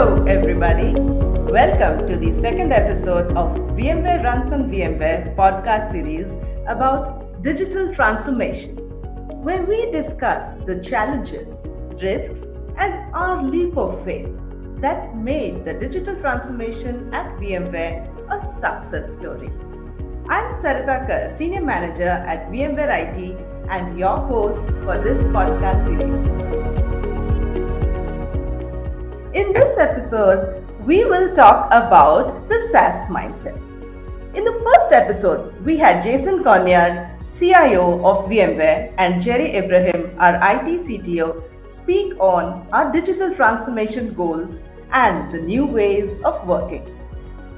Hello, everybody. Welcome to the second episode of VMware Runs on VMware podcast series about digital transformation, where we discuss the challenges, risks, and our leap of faith that made the digital transformation at VMware a success story. I'm Sarita Kar, Senior Manager at VMware IT and your host for this podcast series. In this episode, we will talk about the SaaS mindset. In the first episode, we had Jason Conrad, CIO of VMware, and Jerry Ibrahim, our IT CTO, speak on our digital transformation goals and the new ways of working.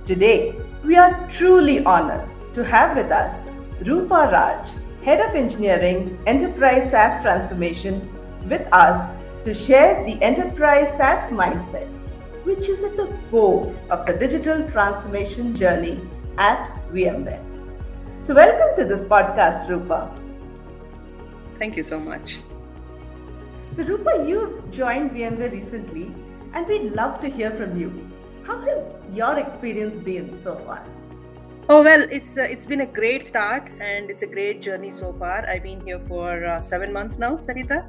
Today, we are truly honored to have with us Roopa Raj, Head of Engineering, Enterprise SaaS Transformation, with us to share the enterprise SaaS mindset, which is at the core of the digital transformation journey at VMware. So, welcome to this podcast, Roopa. Thank you so much. So, Roopa, you've joined VMware recently, and we'd love to hear from you. How has your experience been so far? Oh well, it's uh, it's been a great start and it's a great journey so far. I've been here for uh, seven months now, Sarita,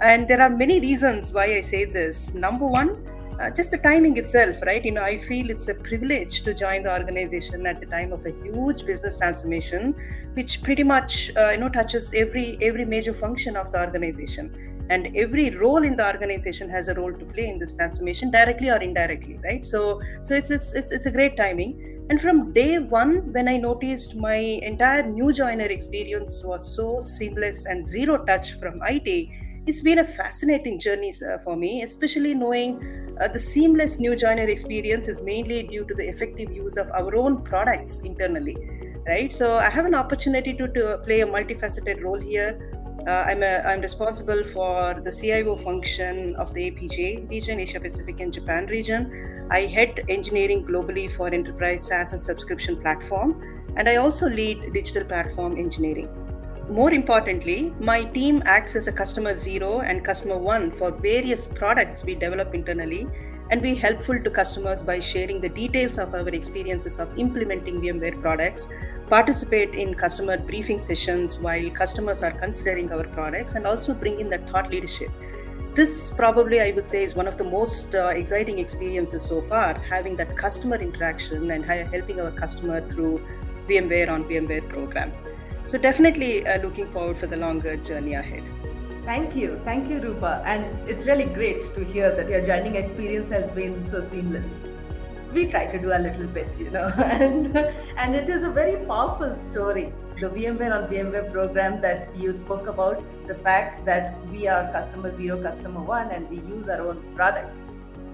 and there are many reasons why I say this. Number one, uh, just the timing itself, right? You know, I feel it's a privilege to join the organization at the time of a huge business transformation, which pretty much uh, you know touches every every major function of the organization and every role in the organization has a role to play in this transformation directly or indirectly right so so it's it's it's, it's a great timing and from day one, when I noticed my entire new joiner experience was so seamless and zero touch from IT, it's been a fascinating journey uh, for me, especially knowing uh, the seamless new joiner experience is mainly due to the effective use of our own products internally, right? So I have an opportunity to, to play a multifaceted role here. Uh, I'm, a, I'm responsible for the CIO function of the APJ region, Asia Pacific and Japan region. I head engineering globally for enterprise SaaS and subscription platform, and I also lead digital platform engineering. More importantly, my team acts as a customer zero and customer one for various products we develop internally and be helpful to customers by sharing the details of our experiences of implementing VMware products, participate in customer briefing sessions while customers are considering our products, and also bring in that thought leadership. This probably i would say is one of the most uh, exciting experiences so far having that customer interaction and helping our customer through vmware on vmware program so definitely uh, looking forward for the longer journey ahead. Thank you. Thank you roopa. And it's really great to hear that your joining experience has been so seamless. We try to do a little bit you know. And and it is a very powerful story the VMware on VMware program that you spoke about, the fact that we are customer zero, customer one, and we use our own products.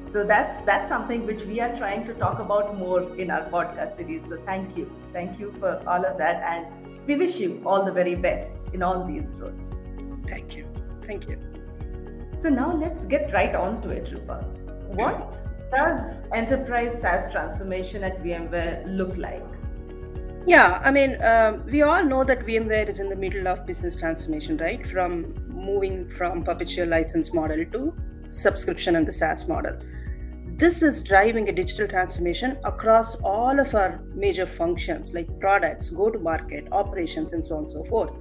So that's that's something which we are trying to talk about more in our podcast series. So thank you, thank you for all of that, and we wish you all the very best in all these roles. Thank you, thank you. So now let's get right on to it, Roopa. What does enterprise SaaS transformation at VMware look like? Yeah, I mean, um, we all know that VMware is in the middle of business transformation, right? From moving from perpetual license model to subscription and the SaaS model. This is driving a digital transformation across all of our major functions like products, go to market, operations, and so on and so forth.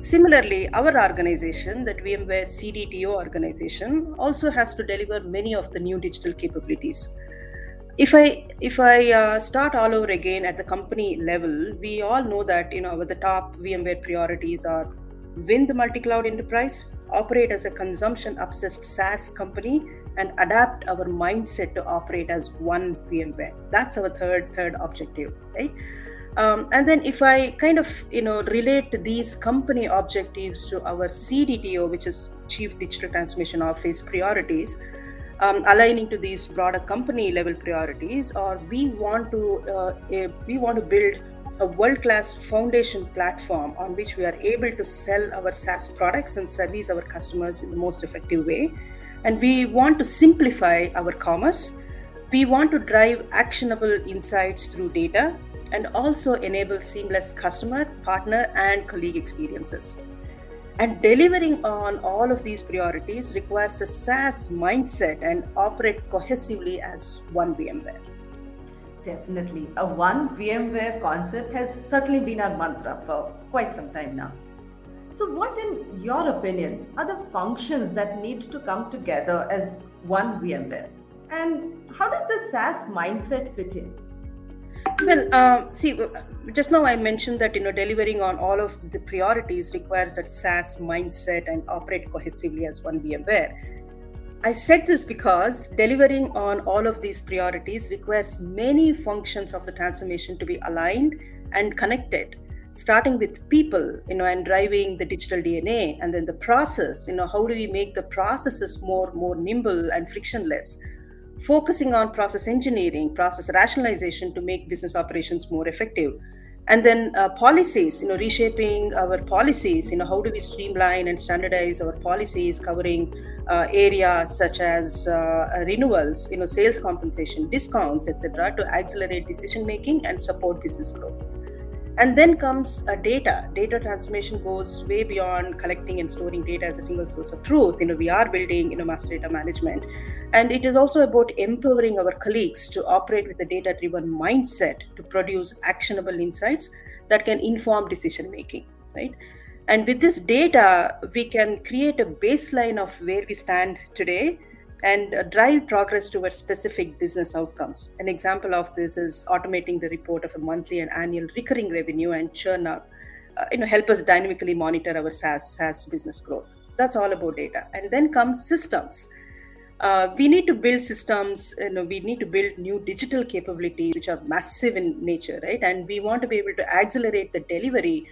Similarly, our organization, that VMware CDTO organization, also has to deliver many of the new digital capabilities if i if i uh, start all over again at the company level we all know that you know the top vmware priorities are win the multi-cloud enterprise operate as a consumption obsessed saas company and adapt our mindset to operate as one vmware that's our third third objective right um, and then if i kind of you know relate these company objectives to our cdto which is chief digital transformation office priorities um, aligning to these broader company level priorities or we want to uh, a, we want to build a world class foundation platform on which we are able to sell our SaaS products and service our customers in the most effective way. And we want to simplify our commerce. We want to drive actionable insights through data and also enable seamless customer, partner, and colleague experiences. And delivering on all of these priorities requires a SaaS mindset and operate cohesively as one VMware. Definitely. A one VMware concept has certainly been our mantra for quite some time now. So, what, in your opinion, are the functions that need to come together as one VMware? And how does the SaaS mindset fit in? Well, uh, see, just now I mentioned that you know delivering on all of the priorities requires that SaaS mindset and operate cohesively as one VMware. I said this because delivering on all of these priorities requires many functions of the transformation to be aligned and connected, starting with people, you know, and driving the digital DNA, and then the process. You know, how do we make the processes more more nimble and frictionless? focusing on process engineering, process rationalization to make business operations more effective. And then uh, policies, you know, reshaping our policies, you know, how do we streamline and standardize our policies covering uh, areas such as uh, renewals, you know, sales compensation, discounts, etc., to accelerate decision making and support business growth and then comes uh, data. Data transformation goes way beyond collecting and storing data as a single source of truth. You know we are building you know master data management. And it is also about empowering our colleagues to operate with a data driven mindset to produce actionable insights that can inform decision making right? And with this data we can create a baseline of where we stand today and uh, drive progress towards specific business outcomes. An example of this is automating the report of a monthly and annual recurring revenue and churn uh, you know, help us dynamically monitor our SaaS, SaaS business growth. That's all about data. And then comes systems. Uh, we need to build systems, you know, we need to build new digital capabilities which are massive in nature, right? And we want to be able to accelerate the delivery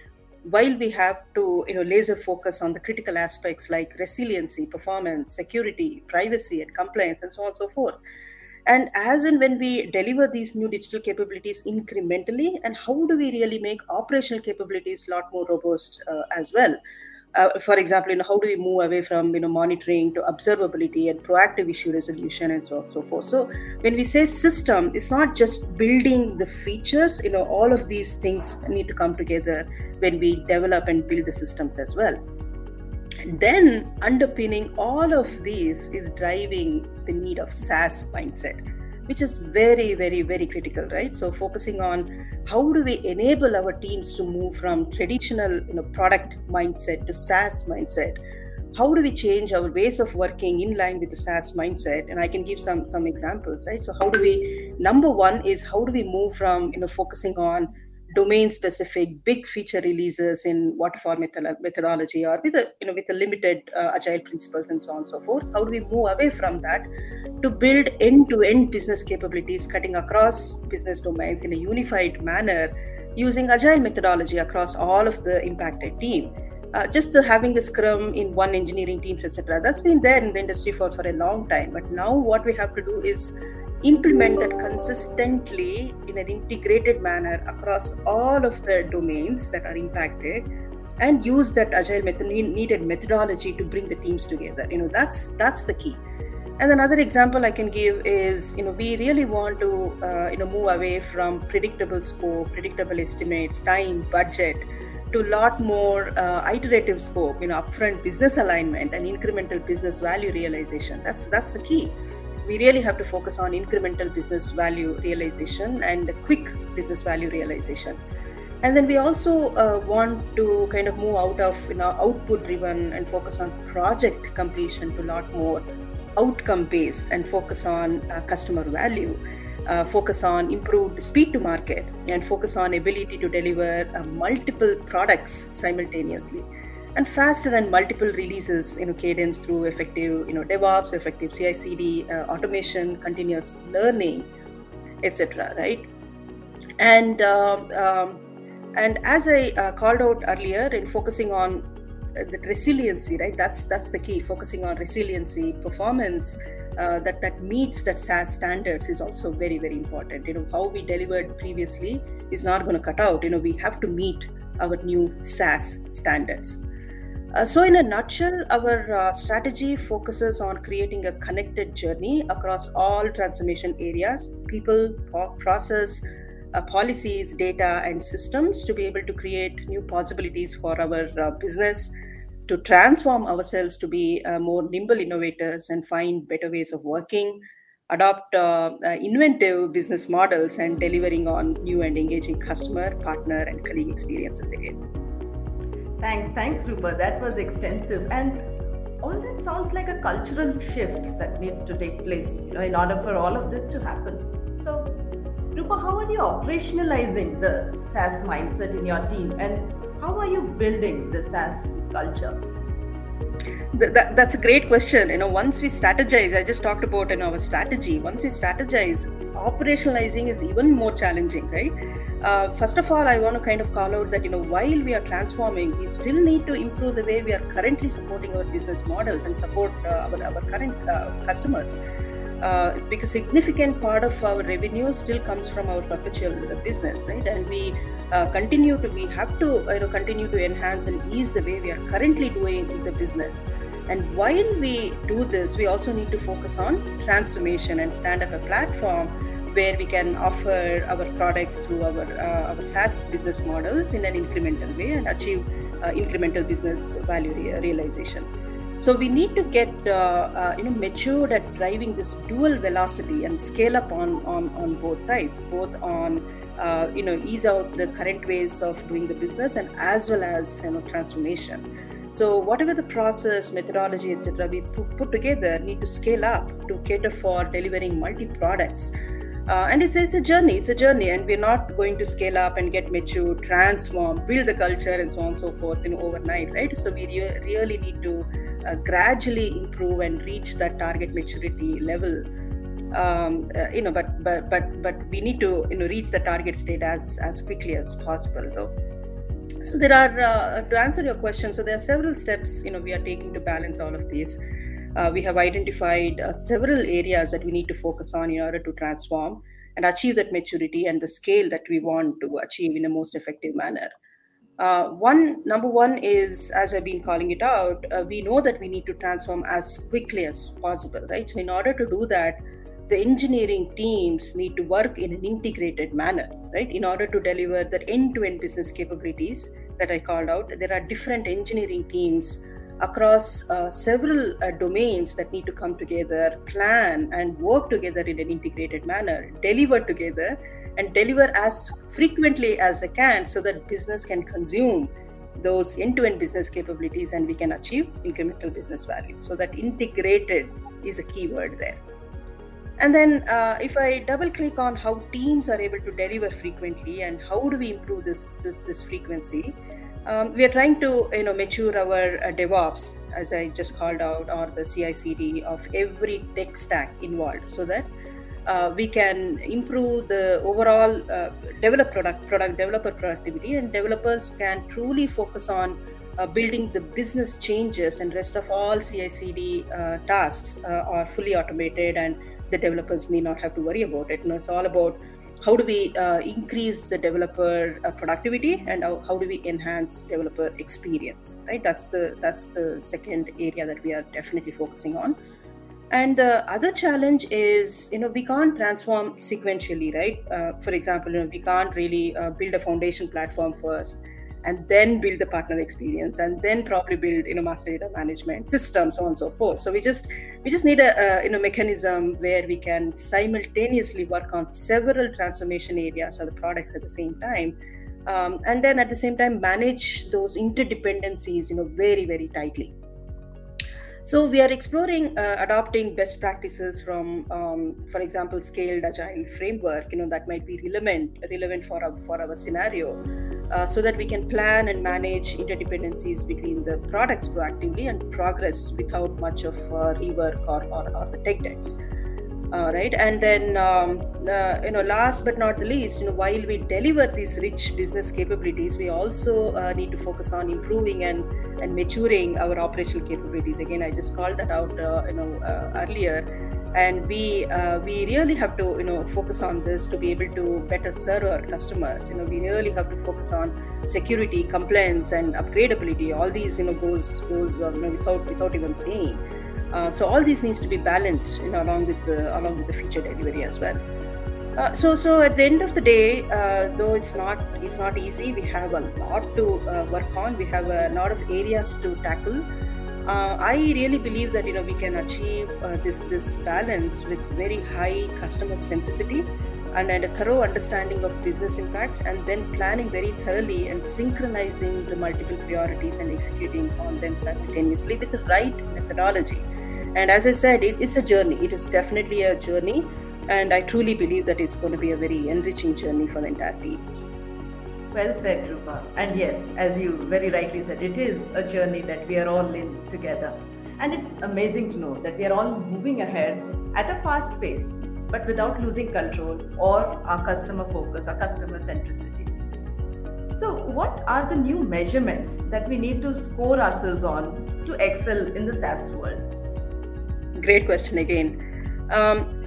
while we have to you know laser focus on the critical aspects like resiliency performance security privacy and compliance and so on and so forth. And as and when we deliver these new digital capabilities incrementally and how do we really make operational capabilities a lot more robust uh, as well uh, for example, you know, how do we move away from you know monitoring to observability and proactive issue resolution and so on and so forth. So when we say system, it's not just building the features. You know, all of these things need to come together when we develop and build the systems as well. Then underpinning all of these is driving the need of SaaS mindset which is very very very critical right? So focusing on how do we enable our teams to move from traditional you know product mindset to saas mindset? How do we change our ways of working in line with the saas mindset? And i can give some some examples right? So how do we number one is how do we move from you know focusing on domain specific big feature releases in waterfall methodology or with a you know with a limited uh, agile principles and so on and so forth how do we move away from that to build end-to-end business capabilities cutting across business domains in a unified manner using agile methodology across all of the impacted team? Uh, just uh, having a scrum in one engineering teams etc that's been there in the industry for, for a long time. But now what we have to do is implement that consistently in an integrated manner across all of the domains that are impacted and use that agile method needed methodology to bring the teams together. You know that's that's the key. And another example i can give is you know we really want to uh, you know move away from predictable scope predictable estimates time budget to a lot more uh, iterative scope you know upfront business alignment and incremental business value realization. That's that's the key we really have to focus on incremental business value realization and quick business value realization. And then we also uh, want to kind of move out of you know output driven and focus on project completion to a lot more outcome based and focus on uh, customer value uh, focus on improved speed to market and focus on ability to deliver uh, multiple products simultaneously and faster and multiple releases you know cadence through effective you know devops effective ci cd uh, automation continuous learning etc right and um, um, and as i uh, called out earlier in focusing on uh, the resiliency right that's that's the key focusing on resiliency performance uh, that that meets that SaaS standards is also very very important. You know how we delivered previously is not going to cut out. You know we have to meet our new SaaS standards. Uh, so, in a nutshell, our uh, strategy focuses on creating a connected journey across all transformation areas people, process, uh, policies, data, and systems to be able to create new possibilities for our uh, business to transform ourselves to be uh, more nimble innovators and find better ways of working, adopt uh, inventive business models, and delivering on new and engaging customer, partner, and colleague experiences again. Thanks, thanks, Roopa. That was extensive. And all that sounds like a cultural shift that needs to take place you know, in order for all of this to happen. So, Roopa, how are you operationalizing the SaaS mindset in your team and how are you building the SaaS culture? That, that's a great question. You know, once we strategize, I just talked about in our strategy. Once we strategize, operationalizing is even more challenging, right? Uh, first of all, I want to kind of call out that you know while we are transforming, we still need to improve the way we are currently supporting our business models and support uh, our, our current uh, customers uh, because significant part of our revenue still comes from our perpetual business, right? And we uh, continue to we have to you know continue to enhance and ease the way we are currently doing the business. And while we do this, we also need to focus on transformation and stand up a platform where we can offer our products through our uh, our SaaS business models in an incremental way and achieve uh, incremental business value re- realization. So we need to get uh, uh, you know matured at driving this dual velocity and scale up on on, on both sides, both on uh, you know ease out the current ways of doing the business and as well as you know transformation. So whatever the process, methodology, etc., we put, put together need to scale up to cater for delivering multi products uh, and it's it's a journey it's a journey and we're not going to scale up and get mature transform build the culture and so on and so forth you know overnight right so we re- really need to uh, gradually improve and reach that target maturity level um, uh, you know but but but but we need to you know reach the target state as as quickly as possible though so there are uh, to answer your question so there are several steps you know we are taking to balance all of these uh, we have identified uh, several areas that we need to focus on in order to transform and achieve that maturity and the scale that we want to achieve in a most effective manner. Uh, one number one is, as I've been calling it out, uh, we know that we need to transform as quickly as possible, right? So, in order to do that, the engineering teams need to work in an integrated manner, right? In order to deliver the end-to-end business capabilities that I called out, there are different engineering teams across uh, several uh, domains that need to come together, plan and work together in an integrated manner, deliver together, and deliver as frequently as they can so that business can consume those end-to-end business capabilities and we can achieve incremental business value. So that integrated is a key word there. And then uh, if I double click on how teams are able to deliver frequently and how do we improve this this, this frequency, um, we are trying to you know mature our uh, DevOps, as I just called out, or the CI/CD of every tech stack involved, so that uh, we can improve the overall uh, develop product product developer productivity, and developers can truly focus on uh, building the business changes, and rest of all CI/CD uh, tasks uh, are fully automated, and the developers need not have to worry about it. You know, it's all about how do we uh, increase the developer uh, productivity and how, how do we enhance developer experience right? That's the that's the second area that we are definitely focusing on. And the other challenge is you know we can't transform sequentially right? Uh, for example you know, we can't really uh, build a foundation platform first and then build the partner experience and then probably build you know master data management systems so on and so forth. So we just we just need a, a you know mechanism where we can simultaneously work on several transformation areas or the products at the same time um, and then at the same time manage those interdependencies you know very very tightly so we are exploring uh, adopting best practices from, um, for example, scaled agile framework. You know that might be relevant relevant for our for our scenario, uh, so that we can plan and manage interdependencies between the products proactively and progress without much of uh, rework or, or, or the tech debts uh, right? And then um, uh, you know last but not the least you know while we deliver these rich business capabilities we also uh, need to focus on improving and and maturing our operational capabilities. Again i just called that out uh, you know uh, earlier. And we uh, we really have to you know focus on this to be able to better serve our customers. You know we really have to focus on security compliance and upgradability. All these you know goes goes you know without without even saying uh, so all these needs to be balanced you know, along with the along with the feature delivery as well. Uh, so, so at the end of the day, uh, though it's not it's not easy, we have a lot to uh, work on. We have a lot of areas to tackle. Uh, I really believe that you know we can achieve this this balance with very high customer centricity and, and a thorough understanding of business impacts, and then planning very thoroughly and synchronizing the multiple priorities and executing on them simultaneously with the right methodology. And as I said, it, it's a journey. It is definitely a journey and I truly believe that it's going to be a very enriching journey for entire teams. Well said, Roopa. And yes, as you very rightly said, it is a journey that we are all in together. And it's amazing to know that we are all moving ahead at a fast pace, but without losing control or our customer focus, our customer centricity. So, what are the new measurements that we need to score ourselves on to excel in the SaaS world? Great question again. Um,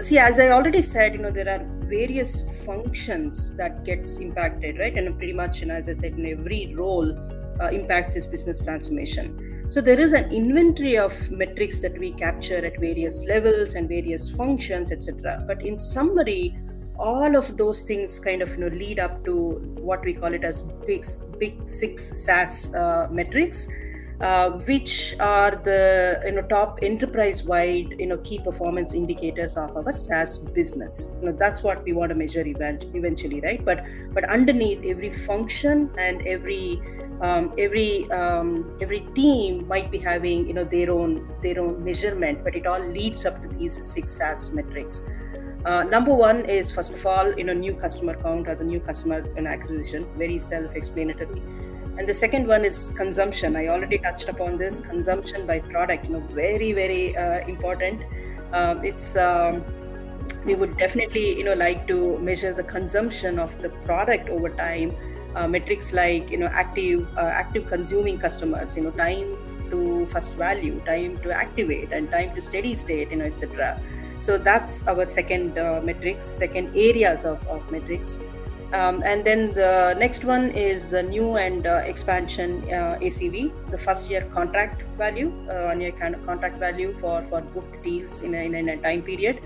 see as i already said you know there are various functions that gets impacted right? And pretty much know as i said in every role uh, impacts this business transformation. So there is an inventory of metrics that we capture at various levels and various functions etc but in summary all of those things kind of you know lead up to what we call it as big big six saas uh, metrics uh, which are the you know top enterprise-wide you know key performance indicators of our SaaS business. You know that's what we want to measure event, eventually, right? But but underneath every function and every um, every um, every team might be having you know their own their own measurement, but it all leads up to these six SaaS metrics. Uh, number one is first of all you know new customer count or the new customer acquisition, very self-explanatory and the second one is consumption. I already touched upon this. Consumption by product you know very very uh, important. Um, it's um, we would definitely you know like to measure the consumption of the product over time. Uh, metrics like you know active uh, active consuming customers you know time to first value time to activate and time to steady state you know etc so that's our second uh, metrics second areas of, of metrics um, and then the next one is a new and uh, expansion uh, ACV, the first year contract value, uh, on your kind of contract value for, for booked deals in a, in a time period,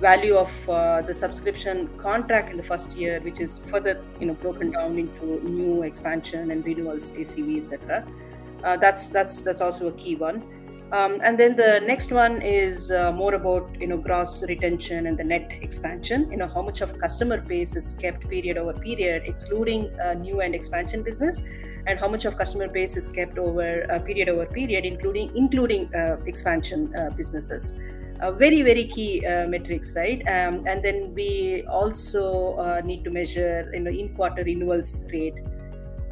value of uh, the subscription contract in the first year, which is further you know broken down into new expansion and renewals ACV, etc. Uh, that's that's that's also a key one. Um, and then the next one is uh, more about you know gross retention and the net expansion. You know how much of customer base is kept period over period, excluding uh, new and expansion business, and how much of customer base is kept over uh, period over period, including including uh, expansion uh, businesses. Uh, very very key metrics, right? Um, and then we also need to measure you know in quarter renewals rate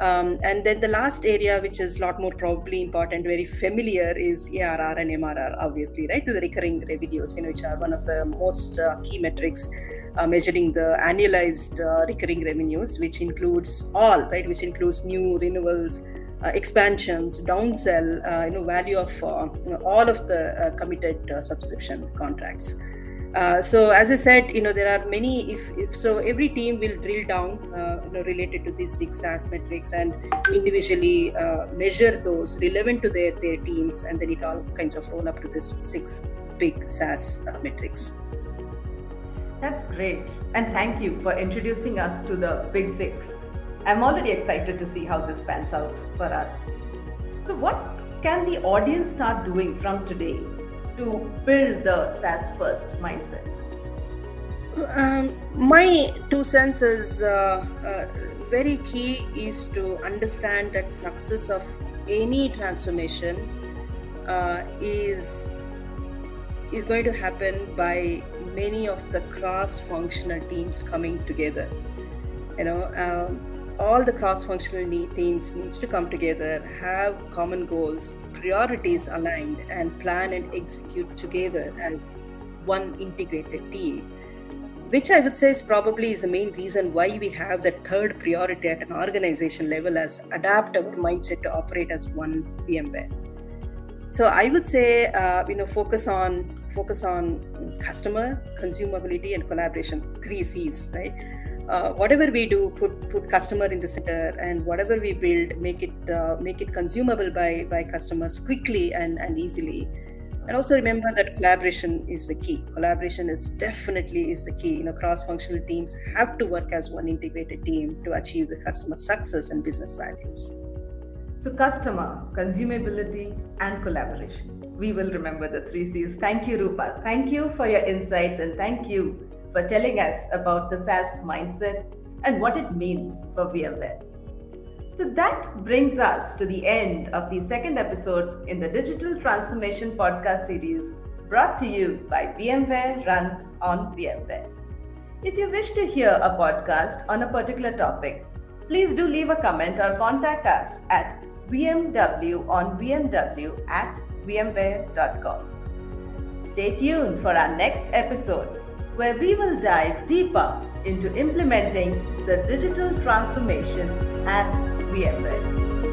um, and then the last area, which is a lot more probably important, very familiar, is ARR and MRR, obviously, right? The recurring revenues, you know, which are one of the most uh, key metrics uh, measuring the annualized uh, recurring revenues, which includes all, right? Which includes new renewals, uh, expansions, downsell, uh, you know, value of uh, you know, all of the committed subscription contracts. Uh, so as I said, you know there are many. If, if so, every team will drill down, uh, you know, related to these six SaaS metrics and individually uh, measure those relevant to their their teams, and then it all kinds of roll up to this six big SaaS uh, metrics. That's great, and thank you for introducing us to the big six. I'm already excited to see how this pans out for us. So, what can the audience start doing from today to build the SaaS first mindset? Um, my two cents is uh, uh, very key is to understand that success of any transformation uh, is is going to happen by many of the cross-functional teams coming together. You know, um, all the cross-functional teams needs to come together, have common goals, priorities aligned and plan and execute together as one integrated team. Which i would say is probably is the main reason why we have that third priority at an organization level as adapt our mindset to operate as one vmware. So i would say uh, you know focus on focus on customer consumability and collaboration three c's right uh, whatever we do put put customer in the center and whatever we build make it uh, make it consumable by by customers quickly and and easily. And also remember that collaboration is the key. Collaboration is definitely is the key. You know cross-functional teams have to work as one integrated team to achieve the customer success and business values. So customer consumability and collaboration. We will remember the three c's. Thank you roopa. Thank you for your insights and thank you for telling us about the saas mindset and what it means for vmware so that brings us to the end of the second episode in the Digital Transformation Podcast series brought to you by VMware Runs on VMware. If you wish to hear a podcast on a particular topic, please do leave a comment or contact us at vmw on vmw at vmware.com. Stay tuned for our next episode where we will dive deeper into implementing the digital transformation at VMware.